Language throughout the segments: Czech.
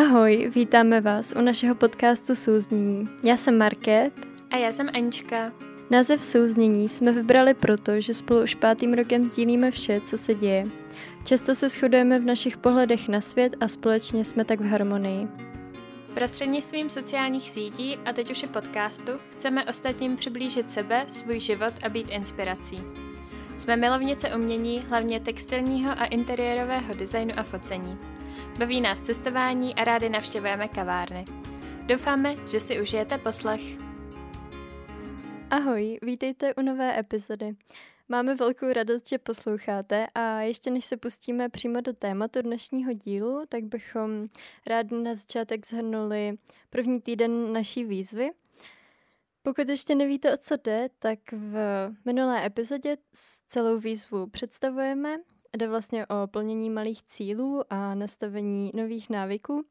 Ahoj, vítáme vás u našeho podcastu Souznění. Já jsem Market. A já jsem Anička. Název Souznění jsme vybrali proto, že spolu už pátým rokem sdílíme vše, co se děje. Často se shodujeme v našich pohledech na svět a společně jsme tak v harmonii. Prostřednictvím sociálních sítí a teď už i podcastu chceme ostatním přiblížit sebe, svůj život a být inspirací. Jsme milovnice umění, hlavně textilního a interiérového designu a focení. Baví nás cestování a rádi navštěvujeme kavárny. Doufáme, že si užijete poslech. Ahoj, vítejte u nové epizody. Máme velkou radost, že posloucháte a ještě než se pustíme přímo do tématu dnešního dílu, tak bychom rádi na začátek zhrnuli první týden naší výzvy. Pokud ještě nevíte, o co jde, tak v minulé epizodě celou výzvu představujeme. Jde vlastně o plnění malých cílů a nastavení nových návyků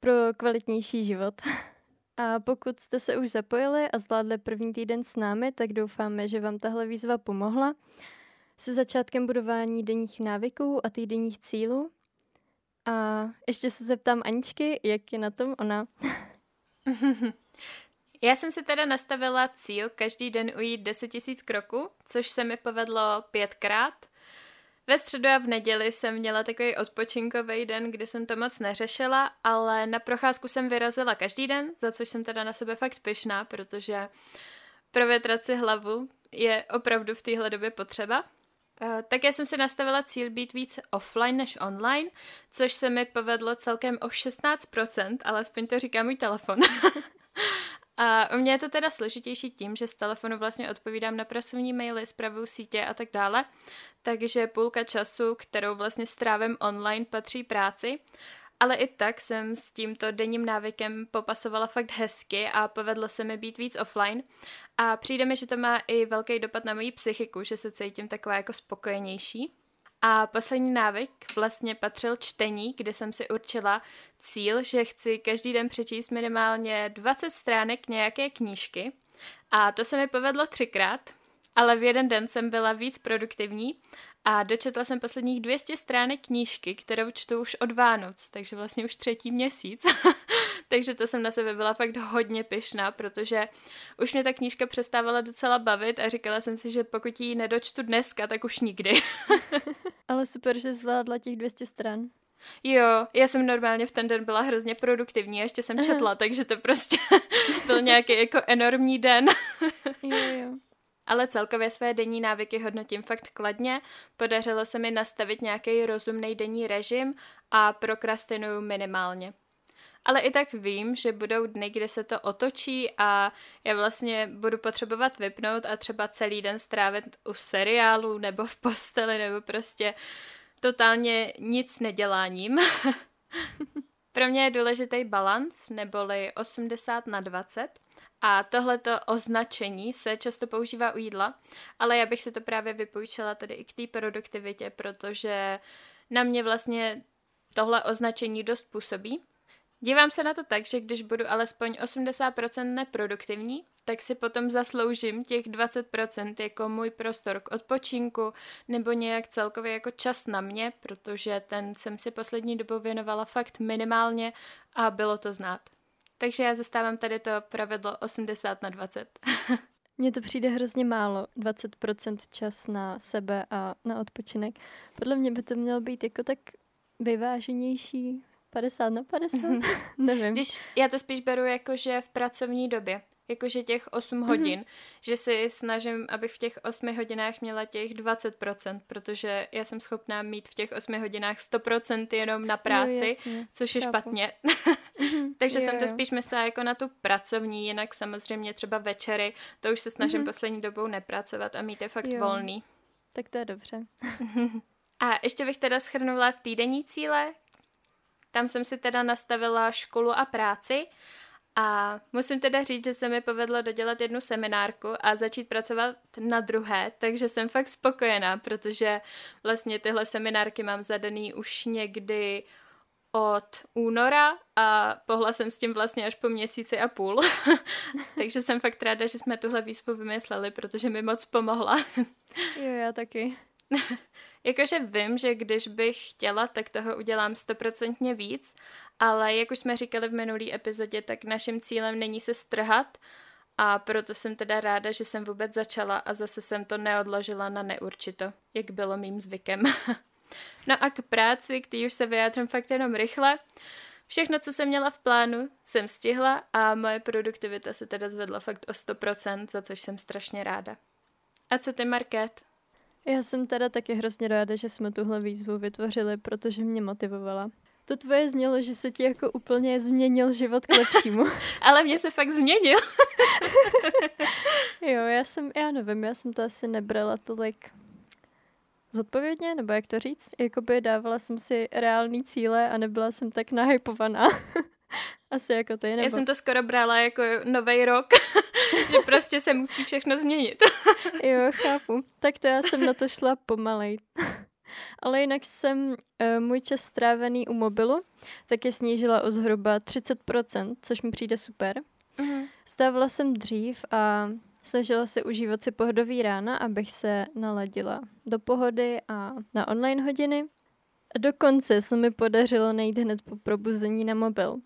pro kvalitnější život. A pokud jste se už zapojili a zvládli první týden s námi, tak doufáme, že vám tahle výzva pomohla se začátkem budování denních návyků a týdenních cílů. A ještě se zeptám Aničky, jak je na tom ona. Já jsem si teda nastavila cíl každý den ujít 10 000 kroků, což se mi povedlo pětkrát. Ve středu a v neděli jsem měla takový odpočinkový den, kdy jsem to moc neřešila, ale na procházku jsem vyrazila každý den, za což jsem teda na sebe fakt pyšná, protože provětrat si hlavu je opravdu v téhle době potřeba. Uh, tak já jsem si nastavila cíl být víc offline než online, což se mi povedlo celkem o 16%, alespoň to říká můj telefon. A u mě je to teda složitější tím, že z telefonu vlastně odpovídám na pracovní maily, zpravuju sítě a tak dále, takže půlka času, kterou vlastně strávím online, patří práci. Ale i tak jsem s tímto denním návykem popasovala fakt hezky a povedlo se mi být víc offline. A přijde mi, že to má i velký dopad na moji psychiku, že se cítím taková jako spokojenější. A poslední návyk vlastně patřil čtení, kde jsem si určila cíl, že chci každý den přečíst minimálně 20 stránek nějaké knížky. A to se mi povedlo třikrát, ale v jeden den jsem byla víc produktivní a dočetla jsem posledních 200 stránek knížky, kterou čtu už od Vánoc, takže vlastně už třetí měsíc. takže to jsem na sebe byla fakt hodně pyšná, protože už mě ta knížka přestávala docela bavit a říkala jsem si, že pokud ji nedočtu dneska, tak už nikdy. Ale super, že zvládla těch 200 stran. Jo, já jsem normálně v ten den byla hrozně produktivní a ještě jsem četla, takže to prostě byl nějaký jako enormní den. jo, jo ale celkově své denní návyky hodnotím fakt kladně. Podařilo se mi nastavit nějaký rozumný denní režim a prokrastinuju minimálně. Ale i tak vím, že budou dny, kde se to otočí a já vlastně budu potřebovat vypnout a třeba celý den strávit u seriálu nebo v posteli nebo prostě totálně nic neděláním. Pro mě je důležitý balans, neboli 80 na 20. A tohleto označení se často používá u jídla, ale já bych si to právě vypůjčila tady i k té produktivitě, protože na mě vlastně tohle označení dost působí. Dívám se na to tak, že když budu alespoň 80% neproduktivní, tak si potom zasloužím těch 20% jako můj prostor k odpočinku nebo nějak celkově jako čas na mě, protože ten jsem si poslední dobou věnovala fakt minimálně a bylo to znát. Takže já zastávám tady to pravidlo 80 na 20. Mně to přijde hrozně málo, 20% čas na sebe a na odpočinek. Podle mě by to mělo být jako tak vyváženější, 50 na 50, nevím. Když já to spíš beru jako, že v pracovní době jakože těch 8 mm-hmm. hodin, že si snažím, abych v těch 8 hodinách měla těch 20%, protože já jsem schopná mít v těch 8 hodinách 100% jenom na práci, jo, jasně, což je chápu. špatně. mm-hmm. Takže jo, jsem to spíš myslela jako na tu pracovní, jinak samozřejmě třeba večery, to už se snažím mm-hmm. poslední dobou nepracovat a mít je fakt jo. volný. Tak to je dobře. a ještě bych teda schrnula týdenní cíle, tam jsem si teda nastavila školu a práci a musím teda říct, že se mi povedlo dodělat jednu seminárku a začít pracovat na druhé, takže jsem fakt spokojená, protože vlastně tyhle seminárky mám zadaný už někdy od února a pohla jsem s tím vlastně až po měsíci a půl. takže jsem fakt ráda, že jsme tuhle výzvu vymysleli, protože mi moc pomohla. jo, já taky. Jakože vím, že když bych chtěla, tak toho udělám stoprocentně víc, ale jak už jsme říkali v minulý epizodě, tak naším cílem není se strhat a proto jsem teda ráda, že jsem vůbec začala a zase jsem to neodložila na neurčito, jak bylo mým zvykem. no a k práci, který už se vyjádřím fakt jenom rychle, Všechno, co jsem měla v plánu, jsem stihla a moje produktivita se teda zvedla fakt o 100%, za což jsem strašně ráda. A co ty, Market? Já jsem teda taky hrozně ráda, že jsme tuhle výzvu vytvořili, protože mě motivovala. To tvoje znělo, že se ti jako úplně změnil život k lepšímu. Ale mě se fakt změnil. jo, já jsem, já nevím, já jsem to asi nebrala tolik zodpovědně, nebo jak to říct. Jakoby dávala jsem si reální cíle a nebyla jsem tak nahypovaná. Asi jako ty, nebo... Já jsem to skoro brala jako nový rok, že prostě se musí všechno změnit. jo, chápu. Tak to já jsem na to šla pomalej. Ale jinak jsem uh, můj čas strávený u mobilu je snížila o zhruba 30%, což mi přijde super. Mm-hmm. Stávala jsem dřív a snažila se užívat si pohodový rána, abych se naladila do pohody a na online hodiny. Dokonce se mi podařilo najít hned po probuzení na mobil.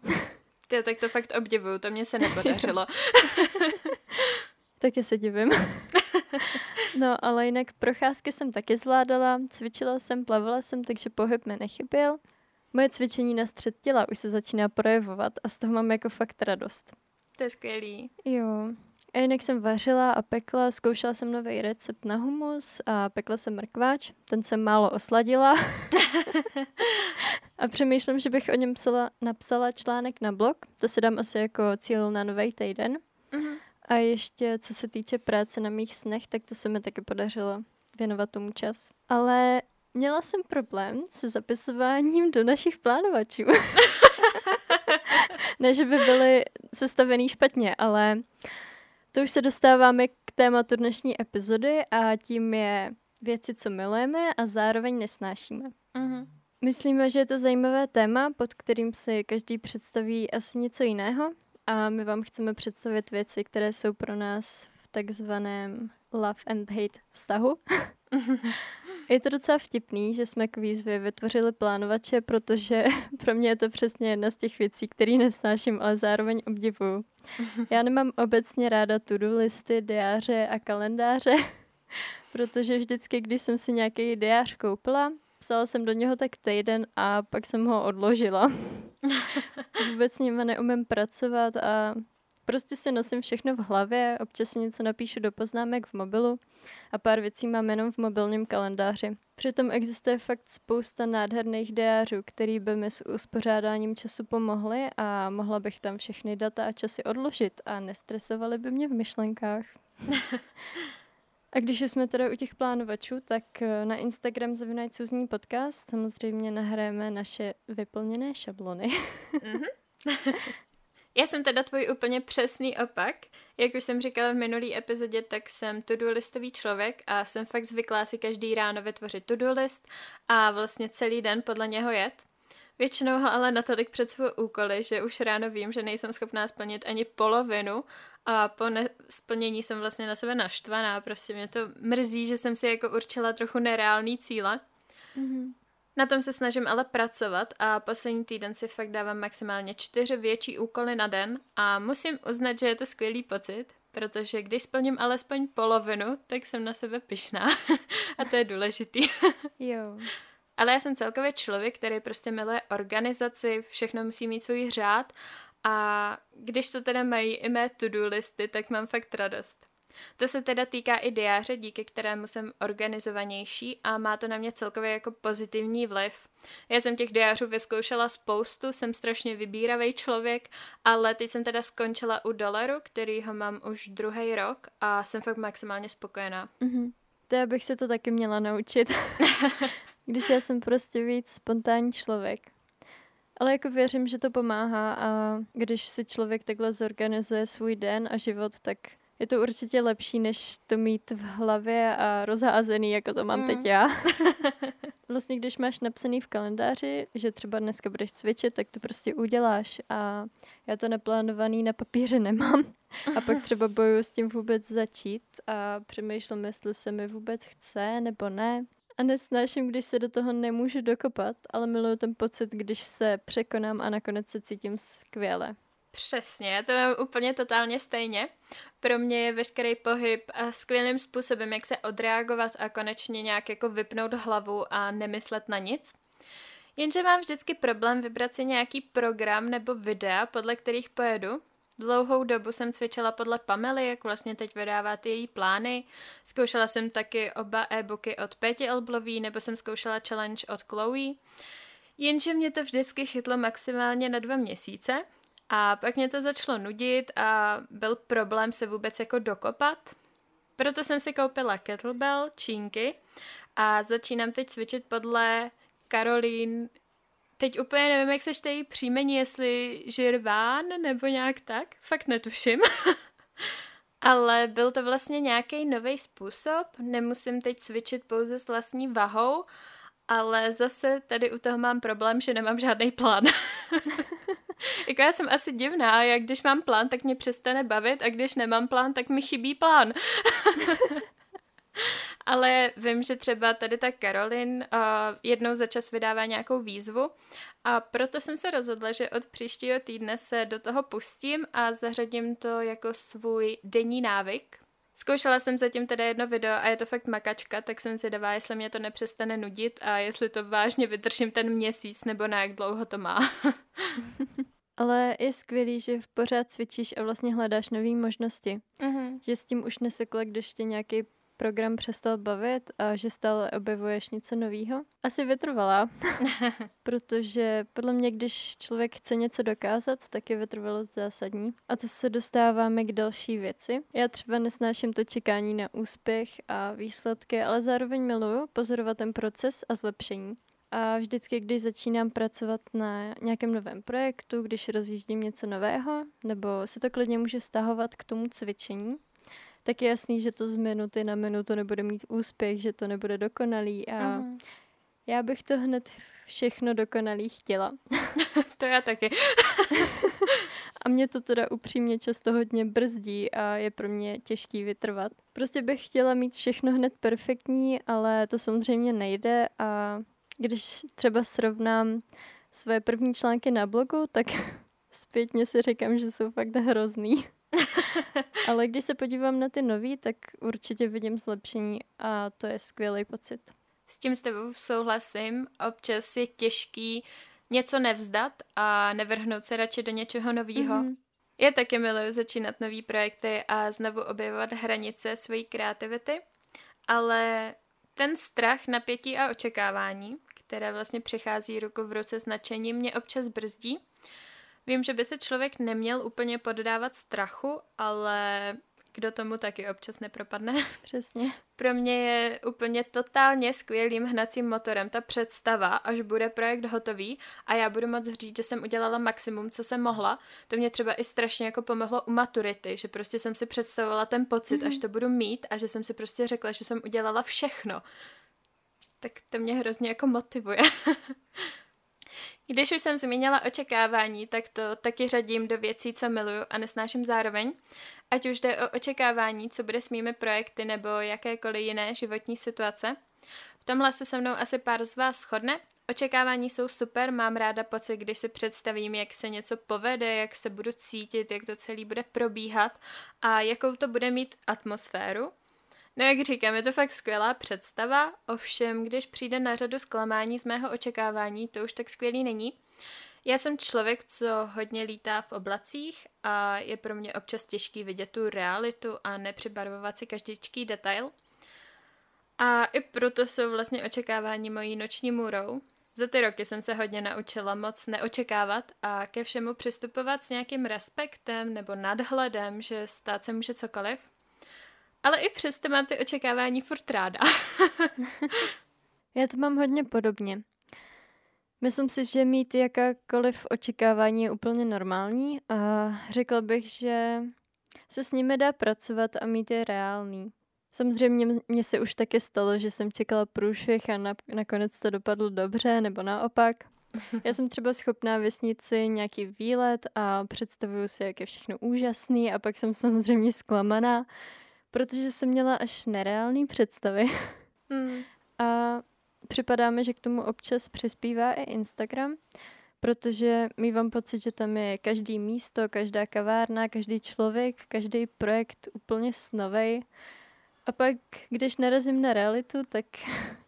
Ty, tak to fakt obdivuju, to mě se nepodařilo. taky se divím. no, ale jinak procházky jsem taky zvládala, cvičila jsem, plavala jsem, takže pohyb mi nechyběl. Moje cvičení na střed těla už se začíná projevovat a z toho mám jako fakt radost. To je skvělý. Jo. A jinak jsem vařila a pekla, zkoušela jsem nový recept na humus a pekla jsem mrkváč. Ten jsem málo osladila. a přemýšlím, že bych o něm psala, napsala článek na blog. To si dám asi jako cíl na nový týden. Mm-hmm. A ještě, co se týče práce na mých snech, tak to se mi taky podařilo věnovat tomu čas. Ale měla jsem problém se zapisováním do našich plánovačů. ne, že by byly sestavený špatně, ale to už se dostáváme k tématu dnešní epizody a tím je věci, co milujeme a zároveň nesnášíme. Mm-hmm. Myslíme, že je to zajímavé téma, pod kterým si každý představí asi něco jiného a my vám chceme představit věci, které jsou pro nás v takzvaném love and hate vztahu. Je to docela vtipný, že jsme k výzvě vytvořili plánovače, protože pro mě je to přesně jedna z těch věcí, které nesnáším, ale zároveň obdivuju. Já nemám obecně ráda to-do listy, diáře a kalendáře, protože vždycky, když jsem si nějaký diář koupila, psala jsem do něho tak týden a pak jsem ho odložila. Vůbec s nimi neumím pracovat a prostě si nosím všechno v hlavě, občas si něco napíšu do poznámek v mobilu a pár věcí mám jenom v mobilním kalendáři. Přitom existuje fakt spousta nádherných diářů, který by mi s uspořádáním času pomohly a mohla bych tam všechny data a časy odložit a nestresovali by mě v myšlenkách. A když jsme teda u těch plánovačů, tak eh, na Instagram Zavinajců Cuzní podcast samozřejmě nahráme naše vyplněné šablony. mm-hmm. Já jsem teda tvůj úplně přesný opak. Jak už jsem říkala v minulý epizodě, tak jsem to-do listový člověk a jsem fakt zvyklá si každý ráno vytvořit to-do list a vlastně celý den podle něho jet. Většinou ho ale natolik před svou úkoly, že už ráno vím, že nejsem schopná splnit ani polovinu a po splnění jsem vlastně na sebe naštvaná. Prostě mě to mrzí, že jsem si jako určila trochu nereální cíle. Mm-hmm. Na tom se snažím ale pracovat a poslední týden si fakt dávám maximálně čtyři větší úkoly na den a musím uznat, že je to skvělý pocit, protože když splním alespoň polovinu, tak jsem na sebe pyšná a to je důležitý. jo. Ale já jsem celkově člověk, který prostě miluje organizaci, všechno musí mít svůj řád a když to teda mají i mé to-do listy, tak mám fakt radost. To se teda týká i diáře, díky kterému jsem organizovanější a má to na mě celkově jako pozitivní vliv. Já jsem těch diářů vyzkoušela spoustu, jsem strašně vybíravý člověk, ale teď jsem teda skončila u dolaru, který ho mám už druhý rok a jsem fakt maximálně spokojená. Mm-hmm. To já bych se to taky měla naučit. Když já jsem prostě víc spontánní člověk. Ale jako věřím, že to pomáhá a když si člověk takhle zorganizuje svůj den a život, tak je to určitě lepší, než to mít v hlavě a rozházený, jako to mám mm. teď já. vlastně, když máš napsaný v kalendáři, že třeba dneska budeš cvičit, tak to prostě uděláš a já to naplánovaný na papíře nemám. A pak třeba bojuju s tím vůbec začít a přemýšlím, jestli se mi vůbec chce nebo ne. A nesnáším, když se do toho nemůžu dokopat, ale miluju ten pocit, když se překonám a nakonec se cítím skvěle. Přesně, to je úplně totálně stejně. Pro mě je veškerý pohyb a skvělým způsobem, jak se odreagovat a konečně nějak jako vypnout hlavu a nemyslet na nic. Jenže mám vždycky problém vybrat si nějaký program nebo videa, podle kterých pojedu. Dlouhou dobu jsem cvičila podle Pamely, jak vlastně teď vydává ty její plány. Zkoušela jsem taky oba e-booky od Pěti Elblový, nebo jsem zkoušela challenge od Chloe. Jenže mě to vždycky chytlo maximálně na dva měsíce a pak mě to začalo nudit a byl problém se vůbec jako dokopat. Proto jsem si koupila kettlebell, čínky a začínám teď cvičit podle Karolín, teď úplně nevím, jak se její příjmení, jestli Žirván nebo nějak tak, fakt netuším. Ale byl to vlastně nějaký nový způsob, nemusím teď cvičit pouze s vlastní vahou, ale zase tady u toho mám problém, že nemám žádný plán. jako já jsem asi divná, jak když mám plán, tak mě přestane bavit a když nemám plán, tak mi chybí plán. Ale vím, že třeba tady ta Karolin uh, jednou za čas vydává nějakou výzvu a proto jsem se rozhodla, že od příštího týdne se do toho pustím a zařadím to jako svůj denní návyk. Zkoušela jsem zatím teda jedno video a je to fakt makačka, tak jsem si dává, jestli mě to nepřestane nudit a jestli to vážně vydržím ten měsíc nebo na jak dlouho to má. Ale je skvělý, že pořád cvičíš a vlastně hledáš nové možnosti. Mm-hmm. Že s tím už nesekle, když tě nějaký program přestal bavit a že stále objevuješ něco nového? Asi vytrvalá, protože podle mě, když člověk chce něco dokázat, tak je vytrvalost zásadní. A to se dostáváme k další věci. Já třeba nesnáším to čekání na úspěch a výsledky, ale zároveň miluju pozorovat ten proces a zlepšení. A vždycky, když začínám pracovat na nějakém novém projektu, když rozjíždím něco nového, nebo se to klidně může stahovat k tomu cvičení, tak je jasný, že to z minuty na minutu nebude mít úspěch, že to nebude dokonalý a mm. já bych to hned všechno dokonalý chtěla. to já taky. a mě to teda upřímně často hodně brzdí a je pro mě těžký vytrvat. Prostě bych chtěla mít všechno hned perfektní, ale to samozřejmě nejde a když třeba srovnám svoje první články na blogu, tak zpětně si říkám, že jsou fakt hrozný. Ale když se podívám na ty nový, tak určitě vidím zlepšení a to je skvělý pocit. S tím s tebou souhlasím. Občas je těžký něco nevzdat a nevrhnout se radši do něčeho nového. Mm-hmm. Je taky miluju začínat nové projekty a znovu objevovat hranice své kreativity, ale ten strach, napětí a očekávání, které vlastně přichází ruku v ruce s nadšením, mě občas brzdí Vím, že by se člověk neměl úplně poddávat strachu, ale kdo tomu taky občas nepropadne. Přesně. Pro mě je úplně totálně skvělým hnacím motorem ta představa, až bude projekt hotový a já budu moct říct, že jsem udělala maximum, co jsem mohla. To mě třeba i strašně jako pomohlo u maturity, že prostě jsem si představovala ten pocit, mm-hmm. až to budu mít a že jsem si prostě řekla, že jsem udělala všechno. Tak to mě hrozně jako motivuje. Když už jsem zmínila očekávání, tak to taky řadím do věcí, co miluju a nesnáším zároveň. Ať už jde o očekávání, co bude s mými projekty nebo jakékoliv jiné životní situace. V tomhle se se mnou asi pár z vás shodne. Očekávání jsou super, mám ráda pocit, když si představím, jak se něco povede, jak se budu cítit, jak to celý bude probíhat a jakou to bude mít atmosféru. No jak říkám, je to fakt skvělá představa, ovšem když přijde na řadu zklamání z mého očekávání, to už tak skvělý není. Já jsem člověk, co hodně lítá v oblacích a je pro mě občas těžký vidět tu realitu a nepřibarvovat si každičký detail. A i proto jsou vlastně očekávání mojí noční můrou. Za ty roky jsem se hodně naučila moc neočekávat a ke všemu přistupovat s nějakým respektem nebo nadhledem, že stát se může cokoliv. Ale i přesto mám ty očekávání furt ráda. Já to mám hodně podobně. Myslím si, že mít jakákoliv očekávání je úplně normální a řekla bych, že se s nimi dá pracovat a mít je reálný. Samozřejmě mně se už taky stalo, že jsem čekala průšvih a na, nakonec to dopadlo dobře, nebo naopak. Já jsem třeba schopná vysnít si nějaký výlet a představuju si, jak je všechno úžasný a pak jsem samozřejmě zklamaná, protože jsem měla až nereální představy. Mm. A připadáme, že k tomu občas přispívá i Instagram, protože mývám pocit, že tam je každý místo, každá kavárna, každý člověk, každý projekt úplně snovej. A pak, když narazím na realitu, tak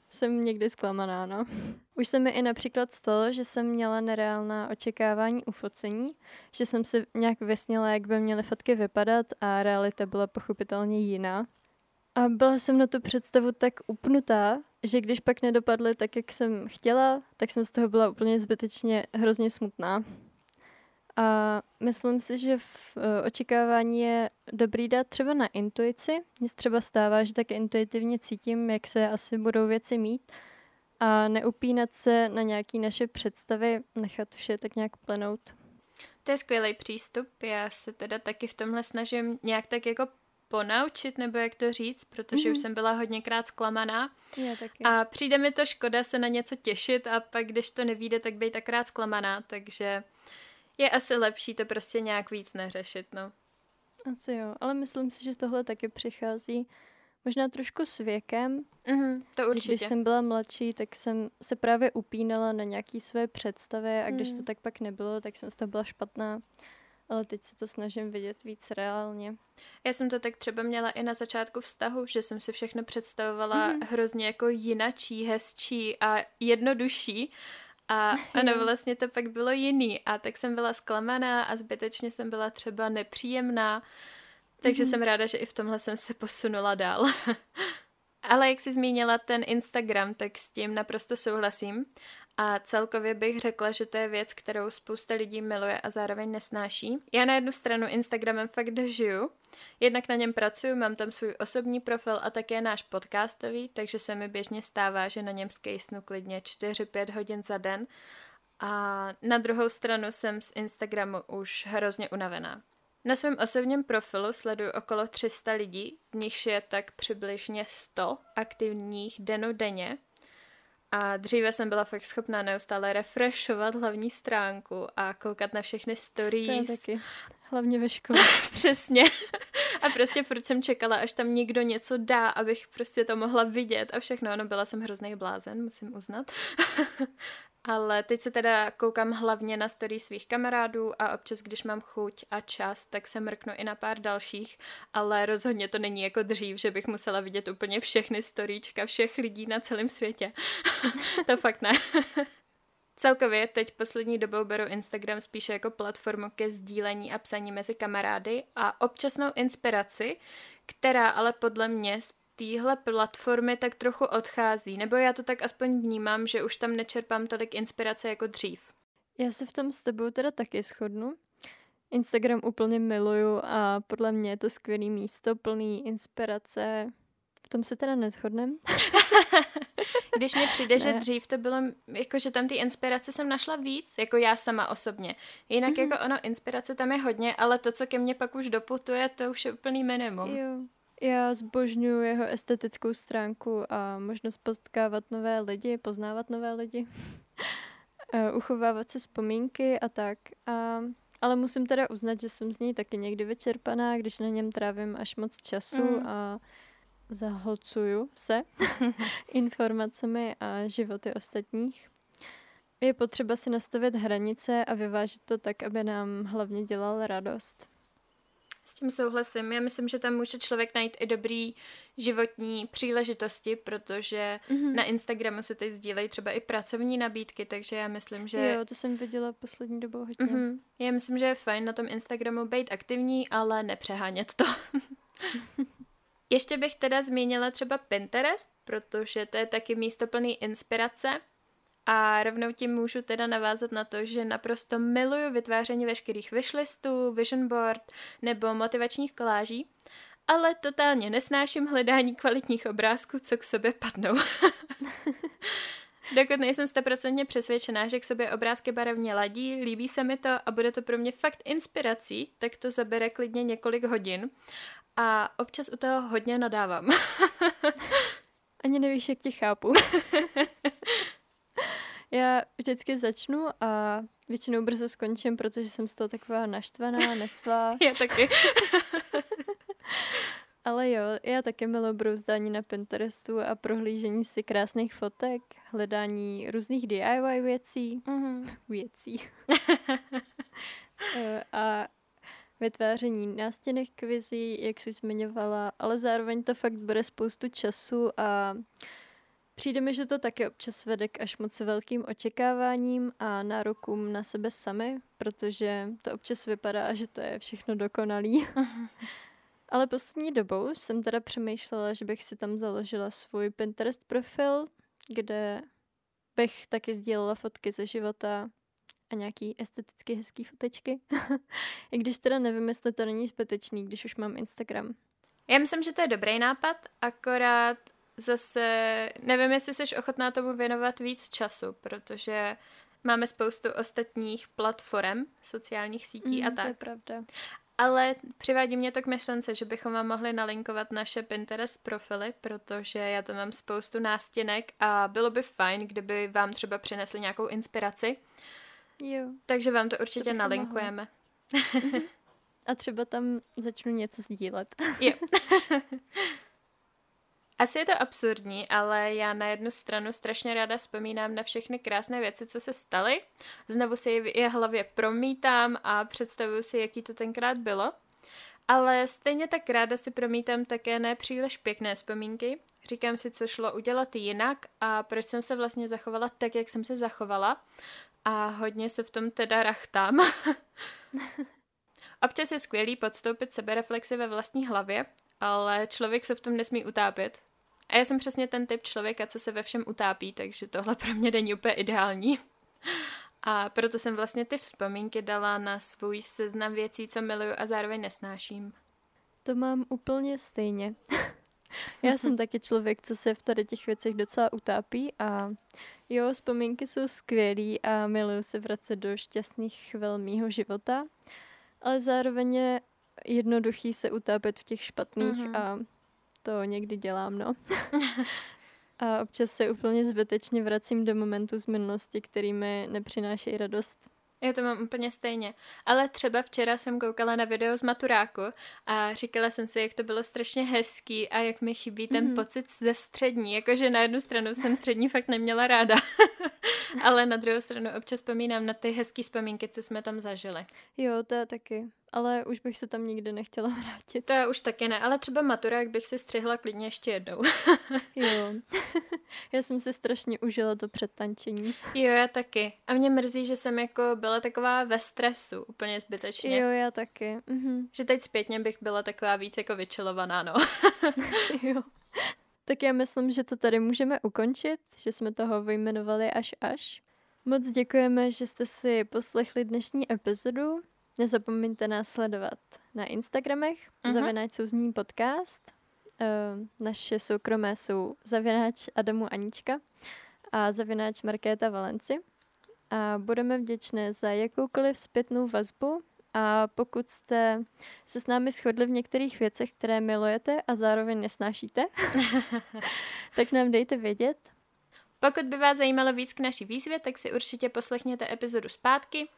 jsem někdy zklamaná, no. Už se mi i například stalo, že jsem měla nereálná očekávání u focení, že jsem si nějak vysněla, jak by měly fotky vypadat a realita byla pochopitelně jiná. A byla jsem na tu představu tak upnutá, že když pak nedopadly tak, jak jsem chtěla, tak jsem z toho byla úplně zbytečně hrozně smutná. A myslím si, že v e, očekávání je dobrý dát třeba na intuici. Mně třeba stává, že tak intuitivně cítím, jak se asi budou věci mít a neupínat se na nějaké naše představy, nechat vše tak nějak plenout. To je skvělý přístup. Já se teda taky v tomhle snažím nějak tak jako ponaučit, nebo jak to říct, protože mm-hmm. už mhm. jsem byla hodněkrát zklamaná. Já taky. A přijde mi to škoda se na něco těšit a pak, když to nevíde, tak být takrát zklamaná, takže je asi lepší to prostě nějak víc neřešit, no. Asi jo, ale myslím si, že tohle taky přichází možná trošku s věkem. Mm-hmm, to určitě. Když jsem byla mladší, tak jsem se právě upínala na nějaké své představy a když mm. to tak pak nebylo, tak jsem z toho byla špatná. Ale teď se to snažím vidět víc reálně. Já jsem to tak třeba měla i na začátku vztahu, že jsem si všechno představovala mm. hrozně jako jinačí, hezčí a jednodušší a ano, vlastně to pak bylo jiný a tak jsem byla zklamaná a zbytečně jsem byla třeba nepříjemná, takže mm-hmm. jsem ráda, že i v tomhle jsem se posunula dál. Ale jak jsi zmínila ten Instagram, tak s tím naprosto souhlasím. A celkově bych řekla, že to je věc, kterou spousta lidí miluje a zároveň nesnáší. Já na jednu stranu Instagramem fakt žiju, jednak na něm pracuji, mám tam svůj osobní profil a také náš podcastový, takže se mi běžně stává, že na něm skejsnu klidně 4-5 hodin za den. A na druhou stranu jsem z Instagramu už hrozně unavená. Na svém osobním profilu sleduju okolo 300 lidí, z nichž je tak přibližně 100 aktivních denodenně a dříve jsem byla fakt schopná neustále refreshovat hlavní stránku a koukat na všechny stories. To je taky. Hlavně ve škole. Přesně. A prostě furt jsem čekala, až tam někdo něco dá, abych prostě to mohla vidět a všechno. Ano, byla jsem hrozný blázen, musím uznat. Ale teď se teda koukám hlavně na story svých kamarádů a občas, když mám chuť a čas, tak se mrknu i na pár dalších, ale rozhodně to není jako dřív, že bych musela vidět úplně všechny storíčka všech lidí na celém světě. to fakt ne. Celkově teď poslední dobou beru Instagram spíše jako platformu ke sdílení a psaní mezi kamarády a občasnou inspiraci, která ale podle mě téhle platformy tak trochu odchází, nebo já to tak aspoň vnímám, že už tam nečerpám tolik inspirace jako dřív. Já se v tom s tebou teda taky shodnu. Instagram úplně miluju a podle mě je to skvělé místo, plný inspirace. V tom se teda neschodnem. Když mi přijde, ne. že dřív to bylo, jako že tam ty inspirace jsem našla víc, jako já sama osobně. Jinak mm-hmm. jako ono, inspirace tam je hodně, ale to, co ke mně pak už doputuje, to už je úplný minimum. Jo. Já zbožňuji jeho estetickou stránku a možnost potkávat nové lidi, poznávat nové lidi, uchovávat si vzpomínky a tak. A, ale musím teda uznat, že jsem z něj taky někdy vyčerpaná, když na něm trávím až moc času mm. a zahlcuju se informacemi a životy ostatních. Je potřeba si nastavit hranice a vyvážit to tak, aby nám hlavně dělal radost. S tím souhlasím. Já myslím, že tam může člověk najít i dobrý životní příležitosti, protože mm-hmm. na Instagramu se teď sdílejí třeba i pracovní nabídky, takže já myslím, že... Jo, to jsem viděla poslední dobou hodně. Mm-hmm. Já myslím, že je fajn na tom Instagramu být aktivní, ale nepřehánět to. Ještě bych teda zmínila třeba Pinterest, protože to je taky místo plný inspirace a rovnou tím můžu teda navázat na to, že naprosto miluju vytváření veškerých wishlistů, vision board nebo motivačních koláží, ale totálně nesnáším hledání kvalitních obrázků, co k sobě padnou. Dokud nejsem stoprocentně přesvědčená, že k sobě obrázky barevně ladí, líbí se mi to a bude to pro mě fakt inspirací, tak to zabere klidně několik hodin. A občas u toho hodně nadávám. Ani nevíš, jak tě chápu. Já vždycky začnu a většinou brzo skončím, protože jsem z toho taková naštvaná, nesvá. Já taky. Ale jo, já taky miluji brouzdání na Pinterestu a prohlížení si krásných fotek, hledání různých DIY věcí. Mm-hmm. Věcí. Eh, a vytváření nástěnných kvizí, jak jsi zmiňovala, ale zároveň to fakt bude spoustu času a přijde mi, že to taky občas vede k až moc velkým očekáváním a nárokům na sebe sami, protože to občas vypadá, že to je všechno dokonalý. Ale poslední dobou jsem teda přemýšlela, že bych si tam založila svůj Pinterest profil, kde bych taky sdílela fotky ze života a nějaký esteticky hezký fotečky. I když teda nevím, jestli to není zbytečný, když už mám Instagram. Já myslím, že to je dobrý nápad, akorát zase nevím, jestli jsi ochotná tomu věnovat víc času, protože máme spoustu ostatních platform, sociálních sítí mm, a tak. To je pravda. Ale přivádí mě to k myšlence, že bychom vám mohli nalinkovat naše Pinterest profily, protože já tam mám spoustu nástěnek a bylo by fajn, kdyby vám třeba přinesli nějakou inspiraci. Jo. Takže vám to určitě to nalinkujeme. a třeba tam začnu něco sdílet. jo. Asi je to absurdní, ale já na jednu stranu strašně ráda vzpomínám na všechny krásné věci, co se staly. Znovu si je hlavě promítám a představuju si, jaký to tenkrát bylo. Ale stejně tak ráda si promítám také nepříliš pěkné vzpomínky. Říkám si, co šlo udělat jinak a proč jsem se vlastně zachovala tak, jak jsem se zachovala. A hodně se v tom teda rachtám. Občas je skvělý podstoupit sebereflexy ve vlastní hlavě, ale člověk se v tom nesmí utápět. A já jsem přesně ten typ člověka, co se ve všem utápí, takže tohle pro mě není úplně ideální. A proto jsem vlastně ty vzpomínky dala na svůj seznam věcí, co miluju a zároveň nesnáším. To mám úplně stejně. Já jsem taky člověk, co se v tady těch věcech docela utápí a jo, vzpomínky jsou skvělý a miluju se vracet do šťastných chvil mýho života, ale zároveň je jednoduchý se utápět v těch špatných mm-hmm. a to někdy dělám, no. a občas se úplně zbytečně vracím do momentů z minulosti, který mi nepřinášejí radost. Já to mám úplně stejně. Ale třeba včera jsem koukala na video z maturáku a říkala jsem si, jak to bylo strašně hezký a jak mi chybí ten mm-hmm. pocit ze střední. Jakože na jednu stranu jsem střední fakt neměla ráda, ale na druhou stranu občas vzpomínám na ty hezké vzpomínky, co jsme tam zažili. Jo, to je taky ale už bych se tam nikdy nechtěla vrátit. To já už taky ne, ale třeba maturák bych si střihla klidně ještě jednou. jo. já jsem si strašně užila to předtančení. Jo, já taky. A mě mrzí, že jsem jako byla taková ve stresu, úplně zbytečně. Jo, já taky. Mhm. Že teď zpětně bych byla taková víc jako vyčilovaná, no. jo. Tak já myslím, že to tady můžeme ukončit, že jsme toho vyjmenovali až až. Moc děkujeme, že jste si poslechli dnešní epizodu. Nezapomeňte nás sledovat na Instagramech, uh-huh. zavináč souzní podcast. Uh, naše soukromé jsou zavináč Adamu Anička a zavináč Markéta Valenci. A budeme vděčné za jakoukoliv zpětnou vazbu a pokud jste se s námi shodli v některých věcech, které milujete a zároveň nesnášíte, tak nám dejte vědět pokud by vás zajímalo víc k naší výzvě, tak si určitě poslechněte epizodu zpátky.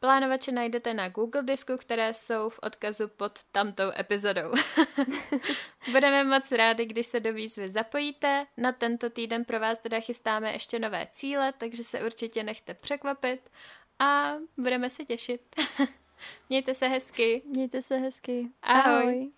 Plánovače najdete na Google disku, které jsou v odkazu pod tamtou epizodou. Budeme moc rádi, když se do výzvy zapojíte. Na tento týden pro vás teda chystáme ještě nové cíle, takže se určitě nechte překvapit a budeme se těšit. Mějte se hezky. Mějte se hezky. Ahoj. Ahoj.